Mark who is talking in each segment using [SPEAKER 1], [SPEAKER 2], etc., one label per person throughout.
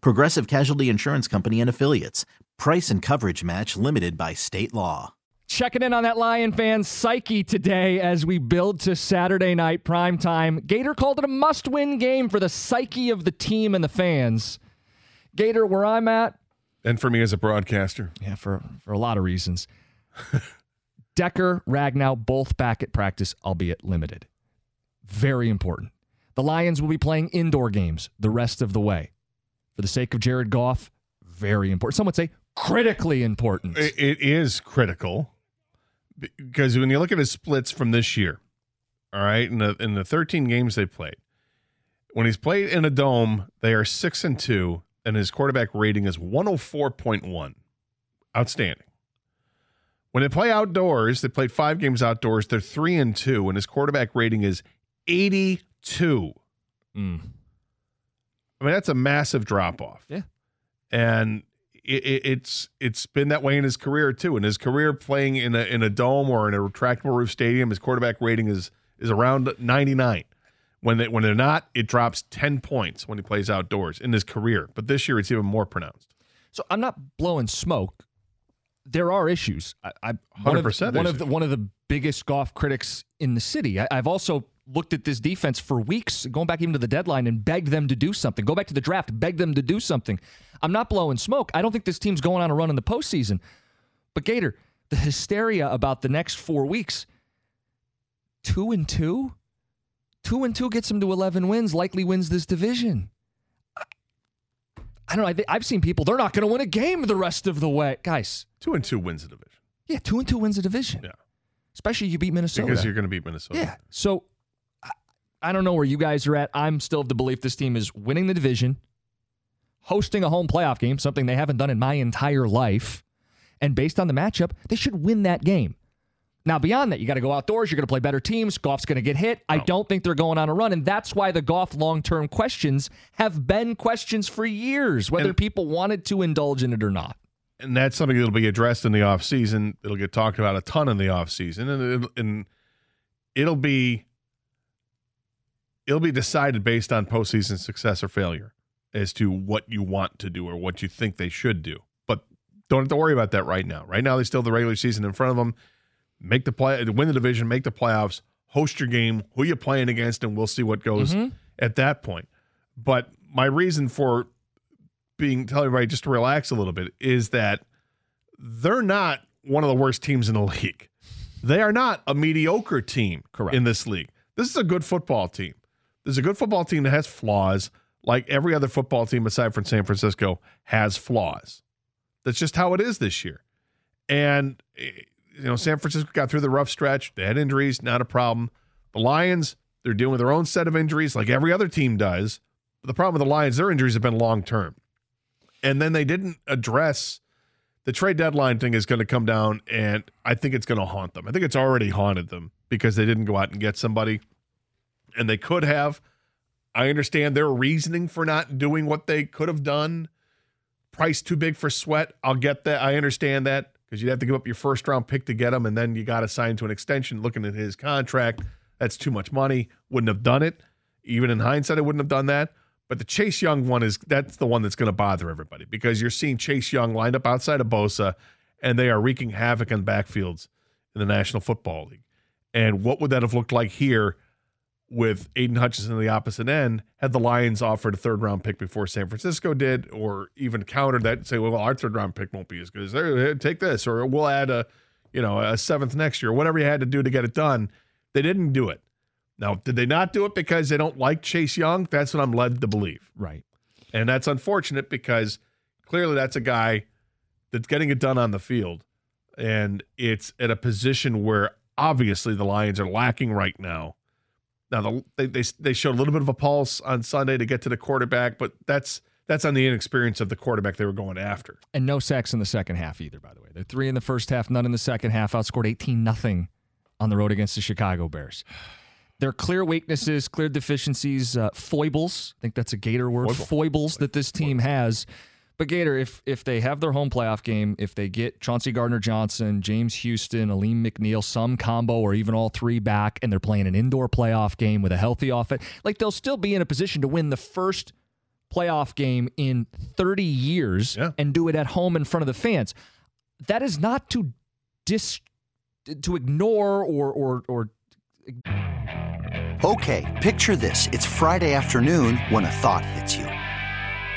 [SPEAKER 1] Progressive Casualty Insurance Company and Affiliates. Price and coverage match limited by state law.
[SPEAKER 2] Checking in on that Lion fan psyche today as we build to Saturday night prime time. Gator called it a must win game for the psyche of the team and the fans. Gator, where I'm at.
[SPEAKER 3] And for me as a broadcaster.
[SPEAKER 2] Yeah, for, for a lot of reasons. Decker, Ragnow, both back at practice, albeit limited. Very important. The Lions will be playing indoor games the rest of the way. For the sake of Jared Goff, very important. Some would say critically important.
[SPEAKER 3] It, is critical because when you look at his splits from this year, all right, in the in the 13 games they played, when he's played in a dome, they are six and two, and his quarterback rating is 104.1. Outstanding. When they play outdoors, they played five games outdoors. They're three and two, and his quarterback rating is 82.
[SPEAKER 2] Mm.
[SPEAKER 3] I mean, that's a massive drop off.
[SPEAKER 2] Yeah.
[SPEAKER 3] And it, it, it's it's been that way in his career too. In his career playing in a in a dome or in a retractable roof stadium, his quarterback rating is is around 99. When they when they're not, it drops 10 points when he plays outdoors in his career. But this year it's even more pronounced.
[SPEAKER 2] So I'm not blowing smoke. There are issues. I, I
[SPEAKER 3] 100%
[SPEAKER 2] one of, one of the one of the biggest Goff critics in the city. I, I've also looked at this defense for weeks, going back even to the deadline, and begged them to do something. Go back to the draft, beg them to do something. I'm not blowing smoke. I don't think this team's going on a run in the postseason. But Gator, the hysteria about the next four weeks, two and two, two and two gets them to 11 wins. Likely wins this division. I, don't know. I think, I've seen people. They're not going to win a game the rest of the way, guys.
[SPEAKER 3] Two and two wins the division.
[SPEAKER 2] Yeah, two and two wins a division.
[SPEAKER 3] Yeah.
[SPEAKER 2] Especially you beat Minnesota.
[SPEAKER 3] Because you're going to beat Minnesota.
[SPEAKER 2] Yeah. So I, don't know where you guys are at. I'm still of the belief this team is winning the division, hosting a home playoff game, something they haven't done in my entire life. And based on the matchup, they should win that game. Now, beyond that, you got to go outdoors. You're going to play better teams. Goff's going to get hit. I don't think they're going on a run. And that's why the Goff long term questions have been questions for years, whether
[SPEAKER 3] And-
[SPEAKER 2] people wanted to indulge in it or not.
[SPEAKER 3] and that's something that'll be addressed in the offseason. It'll get talked about a ton in the offseason and and it'll be it'll be decided based on postseason success or failure as to what you want to do or what you think they should do. But don't have to worry about that right now. Right now they still have the regular season in front of them. Make the play win the division, make the playoffs, host your game, who you playing against and we'll see what goes mm-hmm. at that point. But my reason for being tell everybody just to relax a little bit is that they're not one of the worst teams in the league. They are not a mediocre team
[SPEAKER 2] Correct.
[SPEAKER 3] in this league. This is a good football team. This is a good football team that has flaws, like every other football team aside from San Francisco has flaws. That's just how it is this year. And eh, you know, San Francisco got through the rough stretch. They had injuries, not a problem. The Lions, they're dealing with their own set of injuries, like every other team does. But the problem with the Lions, their injuries have been long term. And then they didn't address the trade deadline thing is going to come down, and I think it's going to haunt them. I think it's already haunted them because they didn't go out and get somebody, and they could have. I understand their reasoning for not doing what they could have done. Price too big for Sweat. I'll get that. I understand that because you'd have to give up your first round pick to get him, and then you got to sign to an extension. Looking at his contract, that's too much money. Wouldn't have done it. Even in hindsight, I wouldn't have done that. But the Chase Young one is that's the one that's going to bother everybody because you're seeing Chase Young lined up outside of Bosa, and they are wreaking havoc on backfields in the National Football League. And what would that have looked like here with Aidan Hutchinson on the opposite end, had the Lions offered a third round pick before San Francisco did, or even countered that and say, well, our third round pick won't be as good as. Take this, or we'll add a, you know, a seventh next year, whatever you had to do to get it done. They didn't do it. Now, did they not do it because they don't like Chase Young? That's what I'm led to believe.
[SPEAKER 2] Right.
[SPEAKER 3] And that's unfortunate because clearly that's a guy that's getting it done on the field. And it's at a position where obviously the Lions are lacking right now. Now the, they, they they showed a little bit of a pulse on Sunday to get to the quarterback, but that's that's on the inexperience of the quarterback they were going after.
[SPEAKER 2] And no sacks in the second half either, by the way. They're three in the first half, none in the second half. Outscored 18 nothing on the road against the Chicago Bears. Their clear weaknesses, clear deficiencies, uh, foibles. I think that's a Gator word.
[SPEAKER 3] Foible.
[SPEAKER 2] Foibles that this team has. But Gator, if if they have their home playoff game, if they get Chauncey Gardner Johnson, James Houston, Alim McNeill, some combo or even all three back, and they're playing an indoor playoff game with a healthy offense, like they'll still be in a position to win the first playoff game in 30 years
[SPEAKER 3] Yeah.
[SPEAKER 2] and do it at home in front of the fans. That is not to dis to ignore or or or
[SPEAKER 4] Okay, picture this. It's Friday afternoon when a thought hits you.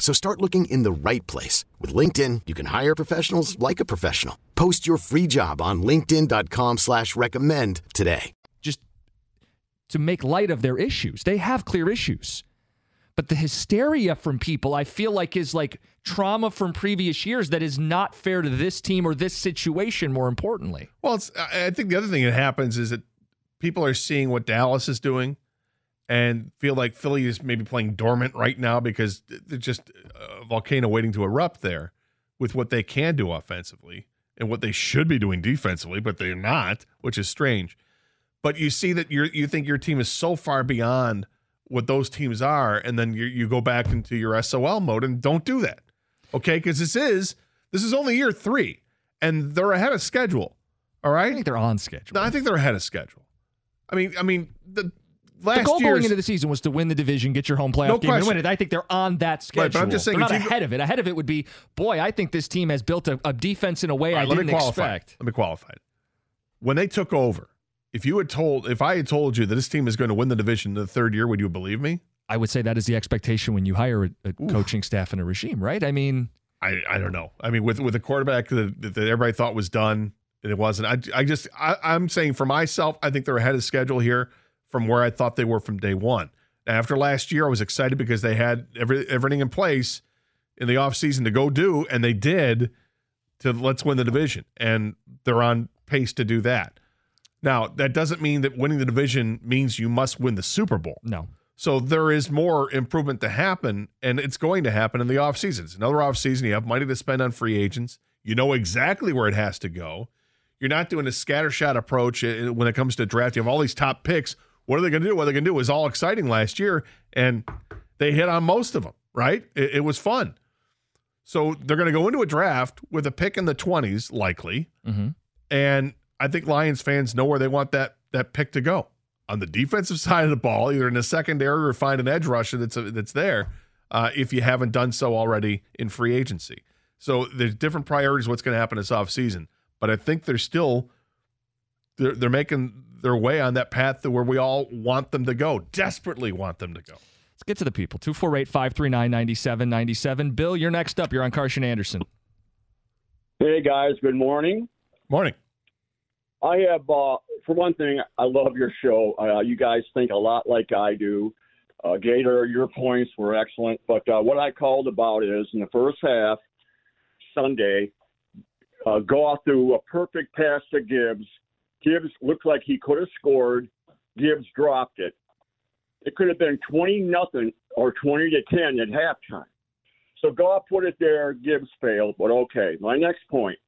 [SPEAKER 5] So start looking in the right place. With LinkedIn, you can hire professionals like a professional. Post your free job on linkedin.com slash recommend today.
[SPEAKER 2] just to make light of their issues. They have clear issues. But the hysteria from people, I feel like, is like trauma from previous years that is not fair to this team or this situation, more importantly.
[SPEAKER 3] Well, it's, I I think the other thing that happens is that people are seeing what Dallas is doing and feel like Philly is maybe playing dormant right now because they're just a volcano waiting to erupt there with what they can do offensively and what they should be doing defensively, but they're not, which is strange. But you see that you you think your team is so far beyond what those teams are, and then you you go back into your SOL mode and don't do that, okay? Because this is this is only year three, and they're ahead of schedule. All right,
[SPEAKER 2] I think they're on schedule.
[SPEAKER 3] no, I think they're ahead of schedule. I mean, I mean, the last
[SPEAKER 2] the goal going into the season was to win the division, get your home playoff
[SPEAKER 3] No
[SPEAKER 2] game, and win it. I think they're on that schedule.
[SPEAKER 3] Right, but I'm just saying,
[SPEAKER 2] they're not
[SPEAKER 3] you go-
[SPEAKER 2] ahead of it. Ahead of it would be, boy, I think this team has built a, a defense in a way
[SPEAKER 3] right,
[SPEAKER 2] I
[SPEAKER 3] let
[SPEAKER 2] didn't
[SPEAKER 3] me qualify.
[SPEAKER 2] expect.
[SPEAKER 3] Let me qualify. When they took over, if you had told, if I had told you that this team is going to win the division in the third year, would you believe me?
[SPEAKER 2] I would say that is the expectation when you hire a, a coaching staff and a regime, right? I mean,
[SPEAKER 3] I, I don't know. I mean, with with a quarterback that, that everybody thought was done, and it wasn't. I, I just I, I'm saying for myself, I think they're ahead of schedule here from where I thought they were from day one. After last year, I was excited because they had every, everything in place in the offseason to go do, and they did to let's win the division, and they're on pace to do that. Now, that doesn't mean that winning the division means you must win the Super Bowl.
[SPEAKER 2] no.
[SPEAKER 3] So there is more improvement to happen, and it's going to happen in the offseason. It's another offseason. You have money to spend on free agents. You know exactly where it has to go. You're not doing a scattershot approach uh, when it comes to draft. You have all these top picks. What are they going to do? What are they're going to do It was all exciting last year, and they hit on most of them, right? It, it was fun. So they're going to go into a draft with a pick in the 20s, likely.
[SPEAKER 2] Mhm.
[SPEAKER 3] And I think Lions fans know where they want that that pick to go. On the defensive side of the ball, either in the secondary or find an edge rusher that's that's there. Uh, if you haven't done so already in free agency, so there's different priorities. What's going to happen this offseason. but I think they're still they're, they're making their way on that path to where we all want them to go, desperately want them to go.
[SPEAKER 2] Let's get to the people. 248 539 9797. Bill, you're next up. You're on Karsch and Anderson.
[SPEAKER 6] Hey guys, good morning.
[SPEAKER 3] Morning.
[SPEAKER 6] I have, uh, for one thing, I love your show. Uh, you guys think a lot like I do. Uh, Gator, your points were excellent, but uh, what I called about is in the first half, Sunday, uh, Goff threw a perfect pass to Gibbs. Gibbs looked like he could have scored. Gibbs dropped it. It could have been 20 nothing or 20 to 10 at halftime. So Goff put it there. Gibbs failed, but okay. My next point.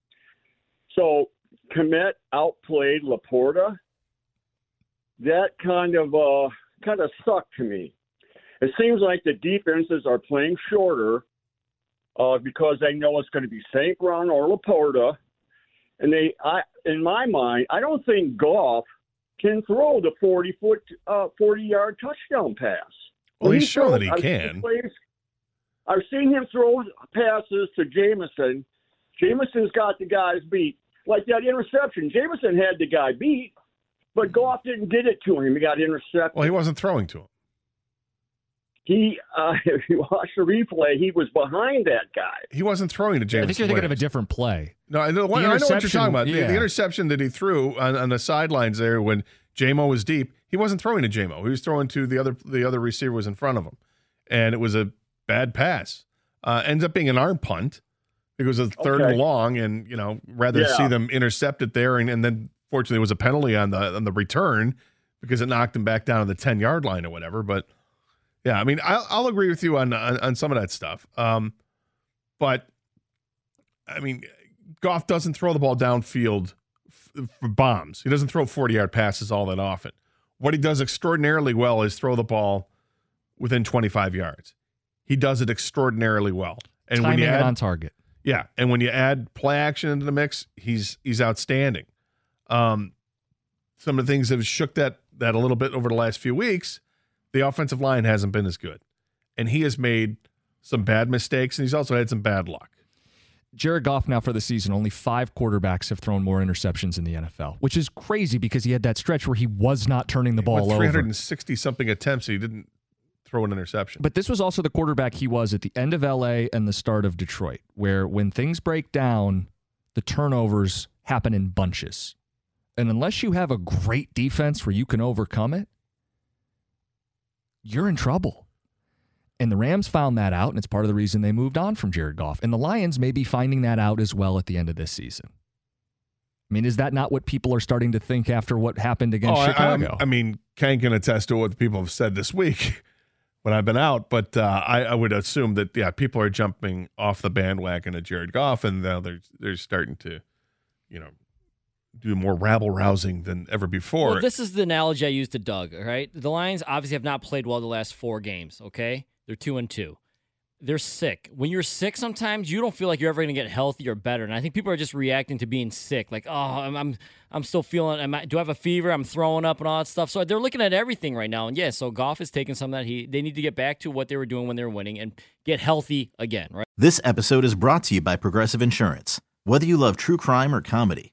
[SPEAKER 6] So Kmet outplayed LaPorta. That kind of uh, kind of sucked to me. It seems like the defenses are playing shorter uh, because they know it's going to be St. Brown or LaPorta, and they, I, in my mind, I don't think Goff can throw the forty foot, uh, forty yard touchdown pass.
[SPEAKER 3] Well,
[SPEAKER 6] When
[SPEAKER 3] he's shown
[SPEAKER 6] throws-
[SPEAKER 3] that he
[SPEAKER 6] I've
[SPEAKER 3] can.
[SPEAKER 6] plays- I've seen him throw passes to Jameson. Jameson's got the guys beat. Like that interception, Jameson had the guy beat, but Goff didn't get it to him. He got intercepted.
[SPEAKER 3] Well, he wasn't throwing to him.
[SPEAKER 6] He, uh, if you watch the replay, he was behind that guy.
[SPEAKER 3] He wasn't throwing to James.
[SPEAKER 2] I think you're thinking of a different play.
[SPEAKER 3] No, I know, what, I know what you're talking about. The, the interception that he threw on, on the sidelines there when Jamo was deep, he wasn't throwing to Jamo. He was throwing to the other the other receiver was in front of him, and it was a bad pass. Uh, ends up being an arm punt. It was a third
[SPEAKER 6] Okay.
[SPEAKER 3] and long, and you know rather
[SPEAKER 6] Yeah.
[SPEAKER 3] see them intercept it there, and, and then fortunately it was a penalty on the on the return because it knocked him back down to the ten yard line or whatever. But yeah, I mean I'll, I'll agree with you on, on on some of that stuff. Um, but I mean, Goff doesn't throw the ball downfield f- for bombs. He doesn't throw 40 yard passes all that often. What he does extraordinarily well is throw the ball within 25 yards. He does it extraordinarily well. And when you add,
[SPEAKER 2] on target.
[SPEAKER 3] yeah, and when you add play action into the mix, he's he's outstanding. Um, some of the things that have shook that that a little bit over the last few weeks. The offensive line hasn't been as good, and he has made some bad mistakes, and he's also had some bad luck.
[SPEAKER 2] Jared Goff now for the season, only five quarterbacks have thrown more interceptions in the NFL, which is crazy because he had that stretch where he was not turning the
[SPEAKER 3] He
[SPEAKER 2] ball
[SPEAKER 3] went
[SPEAKER 2] over.
[SPEAKER 3] 360 something attempts. He didn't throw an interception.
[SPEAKER 2] But this was also the quarterback he was at the end of LA and the start of Detroit, where when things break down, the turnovers happen in bunches. And unless you have a great defense where you can overcome it, you're in trouble. And the Rams found that out, and it's part of the reason they moved on from Jared Goff. And the Lions may be finding that out as well at the end of this season. I mean, is that not what people are starting to think after what happened against
[SPEAKER 3] Oh, I-
[SPEAKER 2] Chicago?
[SPEAKER 3] I, I mean, Ken can attest to what people have said this week when I've been out, but uh, I, I would assume that yeah, people are jumping off the bandwagon of Jared Goff, and now they're they're starting to, you know, do more rabble rousing than ever before.
[SPEAKER 7] Well, this is the analogy I used to Doug. All right, the Lions obviously have not played well the last four games. Okay, they're two and two. They're sick. When you're sick, sometimes you don't feel like you're ever going to get healthy or better. And I think people are just reacting to being sick. Like, oh, I'm, I'm, I'm still feeling. Am I, do I have a fever? I'm throwing up and all that stuff. So they're looking at everything right now. And yeah, so Goff is taking some of that. He, they need to get back to what they were doing when they were winning and get healthy again. Right.
[SPEAKER 1] This episode is brought to you by Progressive Insurance. Whether you love true crime or comedy,